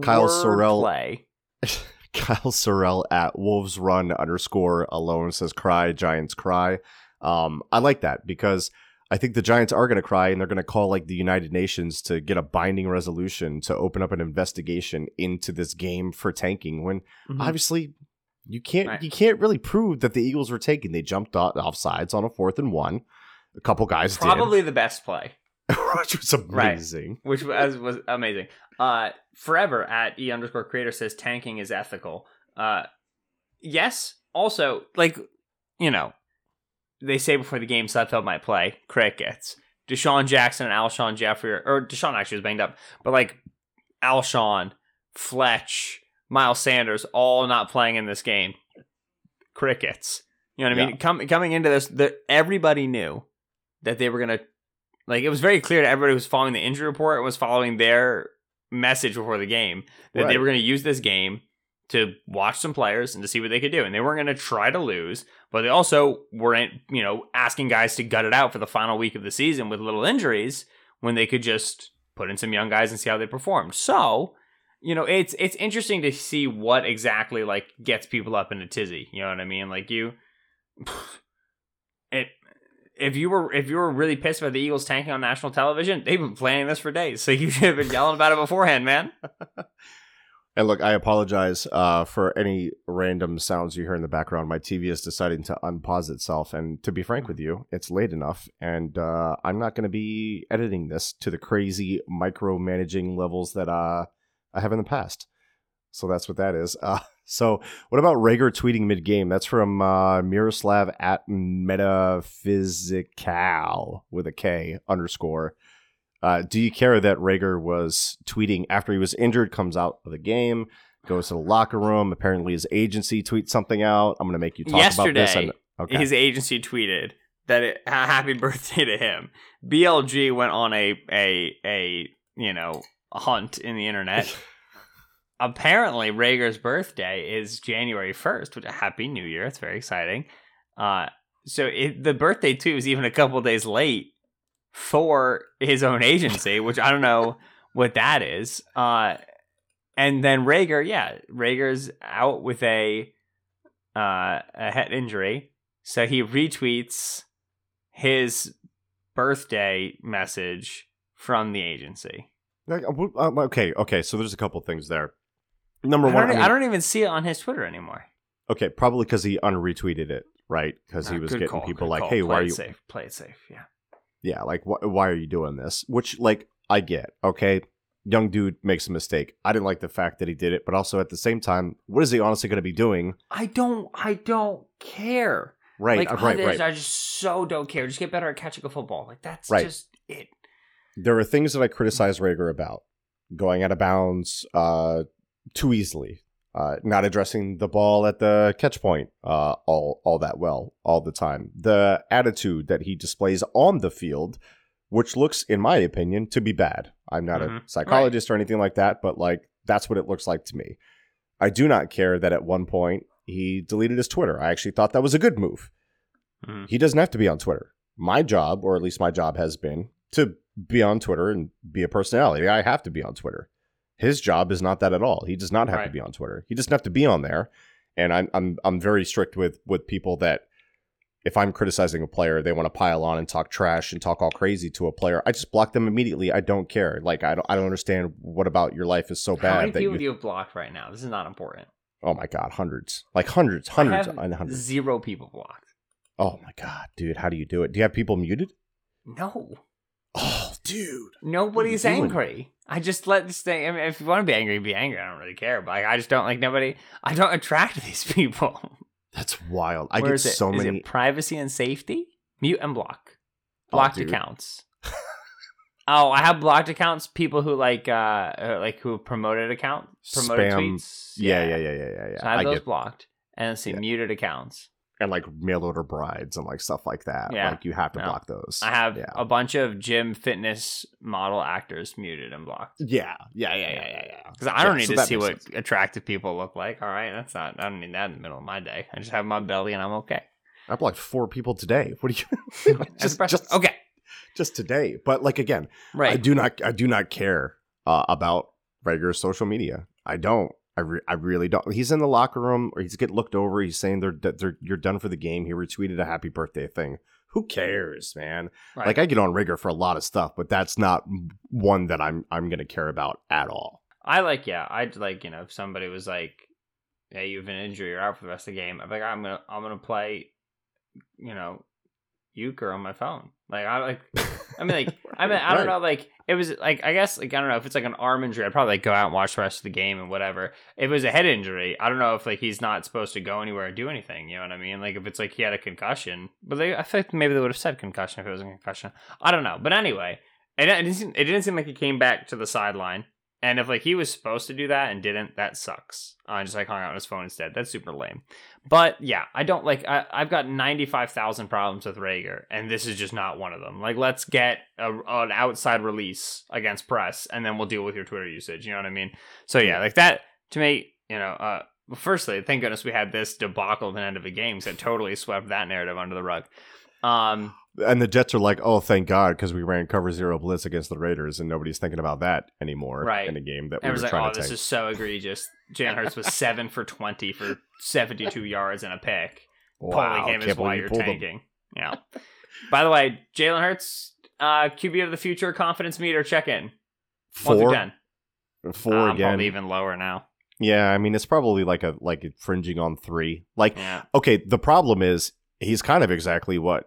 Kyle Sorrell- Wordplay. Kyle Sorrell at Wolves Run underscore alone says cry Giants cry. Um, I like that because I think the Giants are going to cry and they're going to call like the United Nations to get a binding resolution to open up an investigation into this game for tanking. When Mhm. obviously you can't Right. you can't really prove that the Eagles were taking. They jumped off, sides on a fourth and one. A couple guys Probably the best play. which was Right. amazing. which was was amazing. Uh, forever at e underscore creator says tanking is ethical. Uh, yes. Also, like you know, they say before the game Sudfeld might play crickets. DeSean Jackson and Alshon Jeffery, or, or DeSean actually was banged up, but like Alshon, Fletch, Miles Sanders, all not playing in this game. Crickets. You know what I mean? Yeah. Com- coming into this, the, everybody knew that they were gonna like it was very clear to everybody who was following the injury report was following their message before the game that they were going to use this game to watch some players and to see what they could do and they weren't going to try to lose but they also weren't you know asking guys to gut it out for the final week of the season with little injuries when they could just put in some young guys and see how they performed. So you know it's it's interesting to see what exactly like gets people up in a tizzy you know what i mean? Like you it if you were if you were really pissed about the Eagles tanking on national television, they've been planning this for days. So you should have been yelling about it beforehand, man. And look, I apologize uh, for any random sounds you hear in the background. My TV is deciding to unpause itself. And to be frank with you, it's late enough. And uh, I'm not going to be editing this to the crazy micromanaging levels that uh, I have in the past. So that's what that is. So, what about Reagor tweeting mid game? That's from uh, Miroslav at Metaphysical with a K underscore. Uh, do you care that Reagor was tweeting after he was injured, comes out of the game, goes to the locker room? Apparently, his agency tweets something out. I'm going to make you talk about this. Yesterday, And, okay. his agency tweeted that it, happy birthday to him. BLG went on a a a you know hunt in the internet. Apparently, Reagor's birthday is January first, which a happy New Year. It's very exciting. Uh, so it, the birthday too is even a couple days late for his own agency, which I don't know what that is. Uh, and then Reagor, yeah, Reagor's out with a uh, a head injury, so he retweets his birthday message from the agency. Uh, um, okay, okay. So there's a couple things there. Number I one, I mean- I don't even see it on his Twitter anymore. okay, probably because he unretweeted it, right? Because he Uh, was getting call, people like, call. "Hey, Play why are it you?" safe? Play it safe. Yeah. Yeah, like wh- why are you doing this? Which like I get. Okay, young dude makes a mistake. I didn't like the fact that he did it, but also at the same time, what is he honestly going to be doing? I don't. I don't care. Right, like uh, right, right. I just so don't care. Just get better at catching a football. Like that's Right. just it. There are things that I criticize Reagor about going out of bounds uh, too easily, uh, not addressing the ball at the catch point uh, all all that well all the time. The attitude that he displays on the field, which looks, in my opinion, to be bad. I'm not Mhm. a psychologist or anything like that, but like that's what it looks like to me. I do not care that at one point he deleted his Twitter. I actually thought that was a good move. Mhm. He doesn't have to be on Twitter. My job, or at least my job has been, to be on Twitter and be a personality. I have to be on Twitter. His job is not that at all. He does not have to be on Twitter. He doesn't have to be on there. And I'm I'm I'm very strict with with people that if I'm criticizing a player, they want to pile on and talk trash and talk all crazy to a player. I just block them immediately. I don't care. Like I don't I don't understand what about your life is so How bad many that people you do you have blocked right now? This is not important. Oh my god, hundreds, like hundreds, hundreds and hundreds. Zero people blocked. Oh my god, dude, how do you do it? Do you have people muted? No. Oh, dude. Nobody's angry. I just let this thing. I mean, if you want to be angry, be angry. I don't really care. But like, I just don't like nobody. I don't attract these people. That's wild. I Where get so Is many. privacy and safety? Mute and block. Oh, Blocked dude. accounts. oh, I have blocked accounts. People who like, uh, uh, like who promoted account, promoted Spam. tweets. Yeah, yeah, yeah, yeah, yeah, yeah. So I have I those get blocked, and let's see, Yeah. muted accounts. And like mail order brides and like stuff like that. Yeah. Like you have to No. block those. I have Yeah. a bunch of gym fitness model actors muted and blocked. Yeah, yeah, yeah, yeah, yeah, yeah. Because I don't Yeah, need so to see what sense. attractive people look like. All right, that's not. I don't need that in the middle of my day. I just have my belly and I'm okay. I blocked four people today. What do you? Just, just okay, just today. But like again, right. I do not. I do not care uh, about regular social media. I don't. I, re- I really don't. He's in the locker room, or he's getting looked over. He's saying they're, they're you're done for the game. He retweeted a happy birthday thing. Who cares, man? Right. Like I get on Reagor for a lot of stuff, but that's not one that I'm I'm gonna care about at all. I like, yeah, I'd like, you know, if somebody was like, "Hey, you have an injury, you're out for the rest of the game," I'm like, I'm gonna, I'm gonna play, you know, euchre on my phone. Like, I like, I mean, like, I mean, I don't know, like, it was like, I guess, like, I don't know if it's like an arm injury, I'd probably like go out and watch the rest of the game and whatever. If it was a head injury, I don't know if like he's not supposed to go anywhere or do anything. You know what I mean? Like, if it's like he had a concussion, but they, I think like maybe they would have said concussion if it was a concussion. I don't know, but anyway. It, it, didn't seem, it didn't seem like he came back to the sideline. And if like he was supposed to do that and didn't, that sucks. Uh, just like hung out on his phone instead. That's super lame. But yeah, I don't like. I, I've got ninety five thousand problems with Reagor, and this is just not one of them. Like, let's get a, an outside release against press, and then we'll deal with your Twitter usage. You know what I mean? So yeah, like that to me. You know, uh, firstly, thank goodness we had this debacle at the end of the game because it totally swept that narrative under the rug. Um, And the Jets are like, oh, thank God, because we ran cover zero blitz against the Raiders, and nobody's thinking about that anymore Right. in a game that we were was like, trying oh, to this tank. is so egregious. Jalen Hurts was seven for 20 for 72 yards and a pick. Wow, Pulling him is why you you're tanking. Yeah. By the way, Jalen Hurts, uh, QB of the future confidence meter check in. One through Four, 10. four I'm again. probably even lower now. Yeah, I mean, it's probably like a like fringing on three. Like, Yeah. okay, the problem is he's kind of exactly what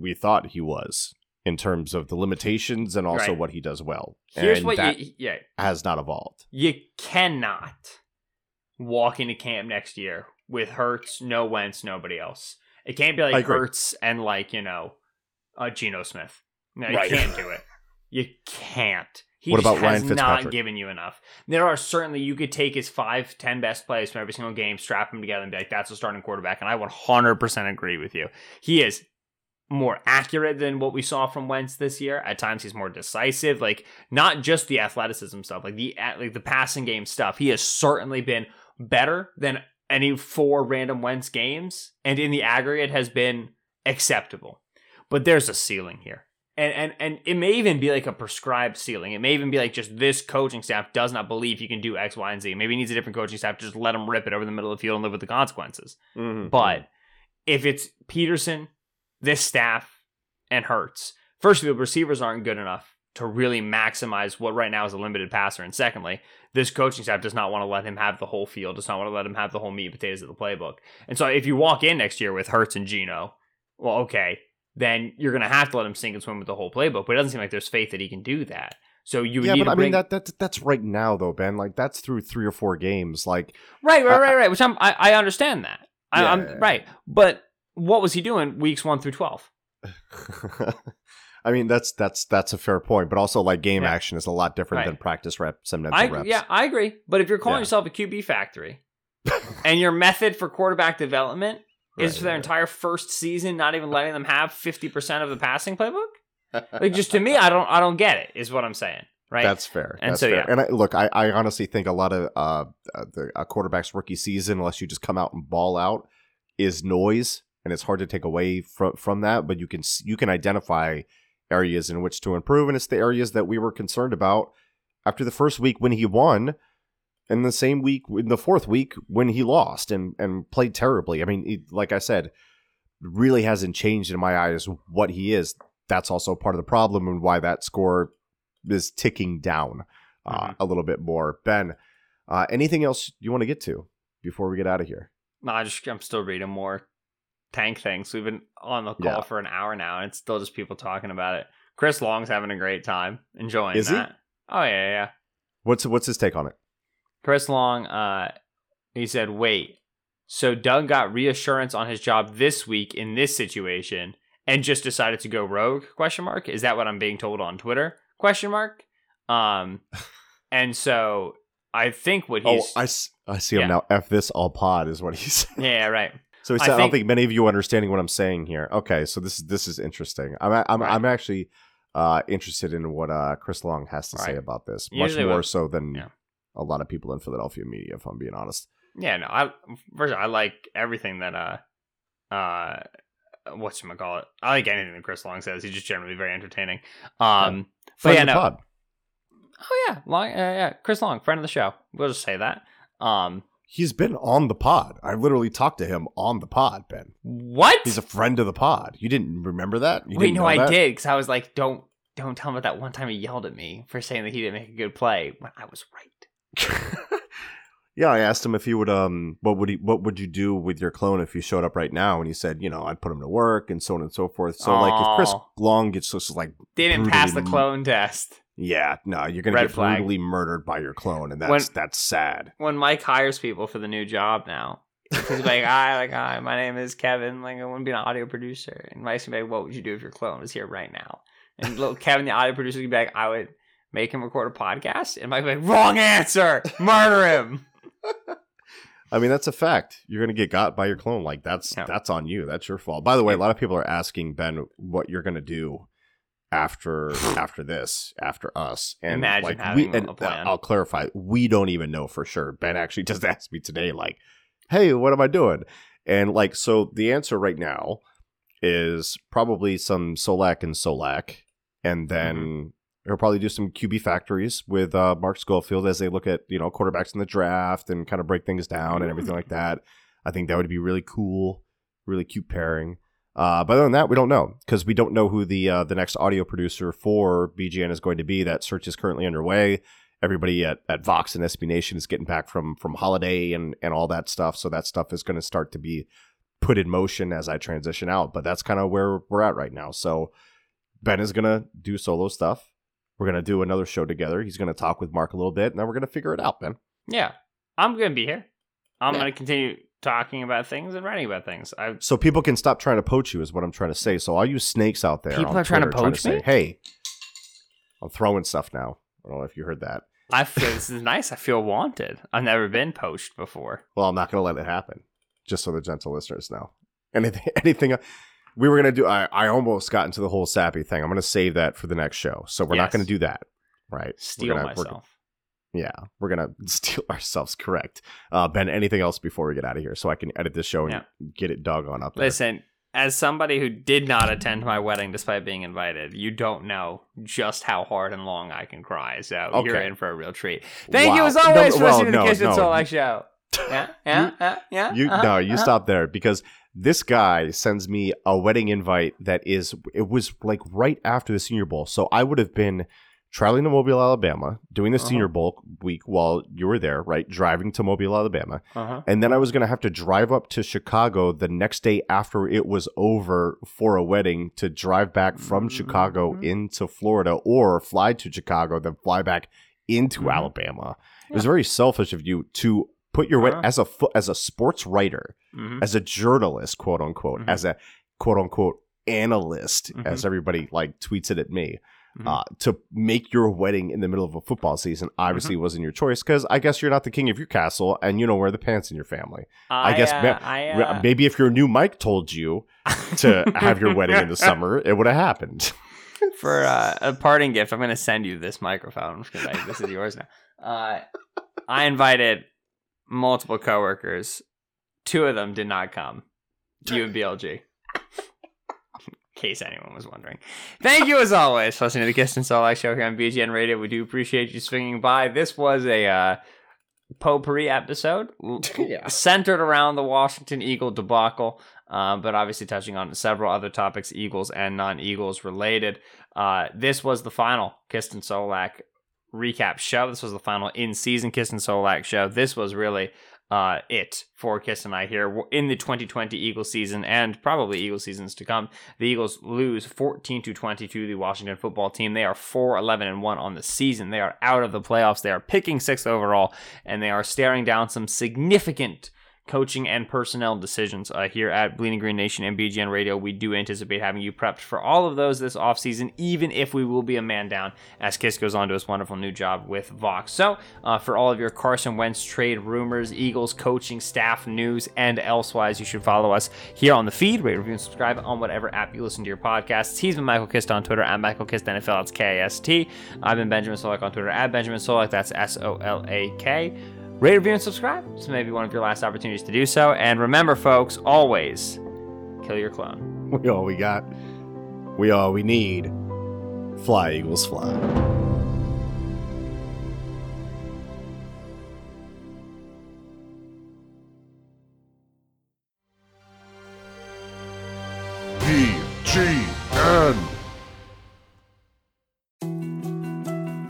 we thought he was in terms of the limitations and also Right. what he does well. Here's and what that you, yeah, has not evolved. you cannot walk into camp next year with Hurts, no Wentz, nobody else. It can't be like agree. Hurts and like, you know, uh, Geno Smith. No, you Right. can't do it. You can't. He What just about has Ryan not Fitzpatrick? given you enough. There are certainly you could take his five, ten best plays from every single game, strap them together, and be like, "That's a starting quarterback." And I 100% agree with you. He is more accurate than what we saw from Wentz this year. At times, he's more decisive. Like not just the athleticism stuff, like the like the passing game stuff. He has certainly been better than any four random Wentz games, and in the aggregate has been acceptable. But there's a ceiling here. And, and and it may even be like a prescribed ceiling. It may even be like just this coaching staff does not believe he can do X, Y, and Z. Maybe he needs a different coaching staff to just let him rip it over the middle of the field and live with the consequences. Mm-hmm. But if it's Pederson, this staff, and Hurts, firstly, the receivers aren't good enough to really maximize what right now is a limited passer. And secondly, this coaching staff does not want to let him have the whole field, does not want to let him have the whole meat and potatoes of the playbook. And so if you walk in next year with Hurts and Geno, well, okay, then you're going to have to let him sink and swim with the whole playbook. But it doesn't seem like there's faith that he can do that. So you would yeah, but to I bring mean that that's that's right now though, Ben. Like that's through three or four games. Like right, right, I- right, right. Which I'm, I, I understand that. I, Yeah. I'm right, but what was he doing weeks one through twelve? I mean that's that's that's a fair point, but also like game Yeah. action is a lot different Right. than practice mental I reps. yeah, I agree. But if you're calling Yeah. yourself a QB factory, and your method for quarterback development is Right, for their right. entire first season not even letting them have fifty percent of the passing playbook, like just to me, I don't, I don't get it. Is what I'm saying, right? That's fair. And That's so, fair. yeah. And I, look, I, I honestly think a lot of uh, the a quarterback's rookie season, unless you just come out and ball out, is noise, and it's hard to take away from from that. But you can you can identify areas in which to improve, and it's the areas that we were concerned about after the first week when he won, and the same week in the fourth week when he lost and and played terribly. I mean, it, like I said, really hasn't changed in my eyes what he is. That's also part of the problem and why that score is ticking down uh, Mhm. a little bit more. Ben, uh, anything else you want to get to before we get out of here? No, I just I'm still reading more tank things. We've been on the call Yeah. for an hour now, and it's still just people talking about it. Chris Long's having a great time, enjoying Is he? that. Oh yeah, yeah. What's what's his take on it? Chris Long, uh, he said, "Wait, so Doug got reassurance on his job this week in this situation, and just decided to go rogue? Question mark. Is that what I'm being told on Twitter? Question mark. Um, and so I think what Oh, he's, I, s- I see him Yeah. now. F this all pod is what he said. yeah, right. So he I said, I, don't think- think many of you are understanding what I'm saying here. Okay, so this is this is interesting. I'm I'm Right. I'm actually uh, interested in what uh, Chris Long has to say about this, much Usually more what- so than yeah. a lot of people in Philadelphia media. If I'm being honest. Yeah, no, I first I like everything that uh uh what's you call it. I like anything that Chris Long says. He's just generally very entertaining. Um but Friend yeah, of the no. pod. Oh yeah, Long uh, yeah, Chris Long, friend of the show. We'll just say that. Um He's been on the pod. I literally talked to him on the pod, Ben. what? He's a friend of the pod. You didn't remember that? You Wait, no, know I that? did because I was like, don't don't tell him about that one time he yelled at me for saying that he didn't make a good play when I was right. yeah, I asked him if he would um what would he what would you do with your clone if he showed up right now and he said, you know, I'd put him to work and so on and so forth. So like if Chris Long gets just like Didn't pass the clone test. Yeah, no, you're gonna Red get flag. brutally murdered by your clone and that's When- that's sad. when Mike hires people for the new job now, he's like, "Hi, like, hi, my name is Kevin. Like, I want to be an audio producer." And Mike's gonna be like, "What would you do if your clone was here right now?" And little Kevin, the audio producer, would be like, "I would make him record a podcast." And Mike would be like, "Wrong answer. Murder him." I mean, that's a fact. You're gonna get got by your clone. Like that's Yeah. that's on you. That's your fault. By the way, a lot of people are asking Ben what you're gonna do after after this, after us. And Imagine like having we and a plan. I'll clarify, we don't even know for sure. Ben actually just asked me today, like, hey, what am I doing? And like so the answer right now is probably some Solak and Solak, and then Mm-hmm. he'll probably do some QB factories with uh, Mark Schofield as they look at you know quarterbacks in the draft and kind of break things down and everything like that. I think that would be really cool, really cute pairing. Uh, but other than that, we don't know because we don't know who the uh, the next audio producer for BGN is going to be. That search is currently underway. Everybody at, at Vox and SB Nation is getting back from from holiday and and all that stuff. So that stuff is going to start to be put in motion as I transition out. But that's kind of where we're at right now. So Ben is going to do solo stuff. We're going to do another show together. He's going to talk with Mark a little bit, and then we're going to figure it out, Ben. Yeah, I'm gonna be here. I'm Yeah. gonna continue talking about things and writing about things. I So people can stop trying to poach you, is what I'm trying to say. So all you snakes out there, People are trying to poach say, me? Hey, I'm throwing stuff now. I don't know if you heard that. I feel this is nice. I feel wanted. I've never been poached before. Well, I'm not going to let it happen, just so the gentle listeners know. Anything, anything we were going to do, I, I almost got into the whole sappy thing. I'm going to save that for the next show. So we're not going to do that. Right. Steal gonna- myself. Yeah, we're going to steal ourselves. Correct. Uh, ben, anything else before we get out of here so I can edit this show and Yeah. get it doggone up there? Listen, as somebody who did not attend my wedding despite being invited, you don't know just how hard and long I can cry. So you're in for a real treat. Thank you as always No, for well, listening to no, the and no. Solak show. Yeah, yeah, yeah, yeah. You uh-huh, no, you uh-huh. stop there because this guy sends me a wedding invite that is it was like right after the Senior Bowl. So I would have been traveling to Mobile, Alabama, doing the Uh-huh. Senior Bowl week while you were there, right? Driving to Mobile, Alabama. Uh-huh. And then I was going to have to drive up to Chicago the next day after it was over for a wedding to drive back from Chicago Mhm. into Florida or fly to Chicago, then fly back into Mhm. Alabama. It was very selfish of you to put your Uh-huh. as a as a sports writer, Mhm. as a journalist, quote unquote, Mhm. as a quote unquote analyst, as everybody like tweets it at me. Mhm. Uh, to make your wedding in the middle of a football season obviously Mm-hmm. wasn't your choice because I guess you're not the king of your castle and you don't wear the pants in your family. I guess uh, ma- I, uh, Maybe if your new Mike told you to have your wedding in the summer, it would have happened. for uh, a parting gift, I'm going to send you this microphone. I'm just gonna be like, this is yours now. Uh, I invited multiple coworkers. Two of them did not come. You and BLG. Case anyone was wondering. Thank you as always for listening to the Kist and Solak show here on BGN Radio. We do appreciate you swinging by. This was a uh, potpourri episode Yeah. centered around the Washington Eagle debacle, uh, but obviously touching on several other topics, Eagles and non-Eagles related. Uh, this was the final Kist and Solak recap show. This was the final in-season Kist and Solak show. This was really uh, it for Kist and I here in the 2020 Eagles season and probably Eagles seasons to come. The Eagles lose 14 to 20 to the Washington football team. They are 4 11 and 1 on the season. They are out of the playoffs. They are picking sixth overall and they are staring down some significant coaching and personnel decisions uh, here at Bleeding Green Nation and BGN Radio. We do anticipate having you prepped for all of those this offseason, even if we will be a man down as Kist goes on to his wonderful new job with Vox. So, uh, for all of your Carson Wentz trade rumors, Eagles coaching staff news, and elsewise, you should follow us here on the feed, rate, review, and subscribe on whatever app you listen to your podcasts. He's been Michael Kist on Twitter at Michael Kist NFL. That's K I S T. I've been Benjamin Solak on Twitter at Benjamin Solak. That's S O L A K. Rate, review, and subscribe. This may be one of your last opportunities to do so. And remember, folks, always kill your clone. We all we got. We all we need. Fly, Eagles, fly. BGN.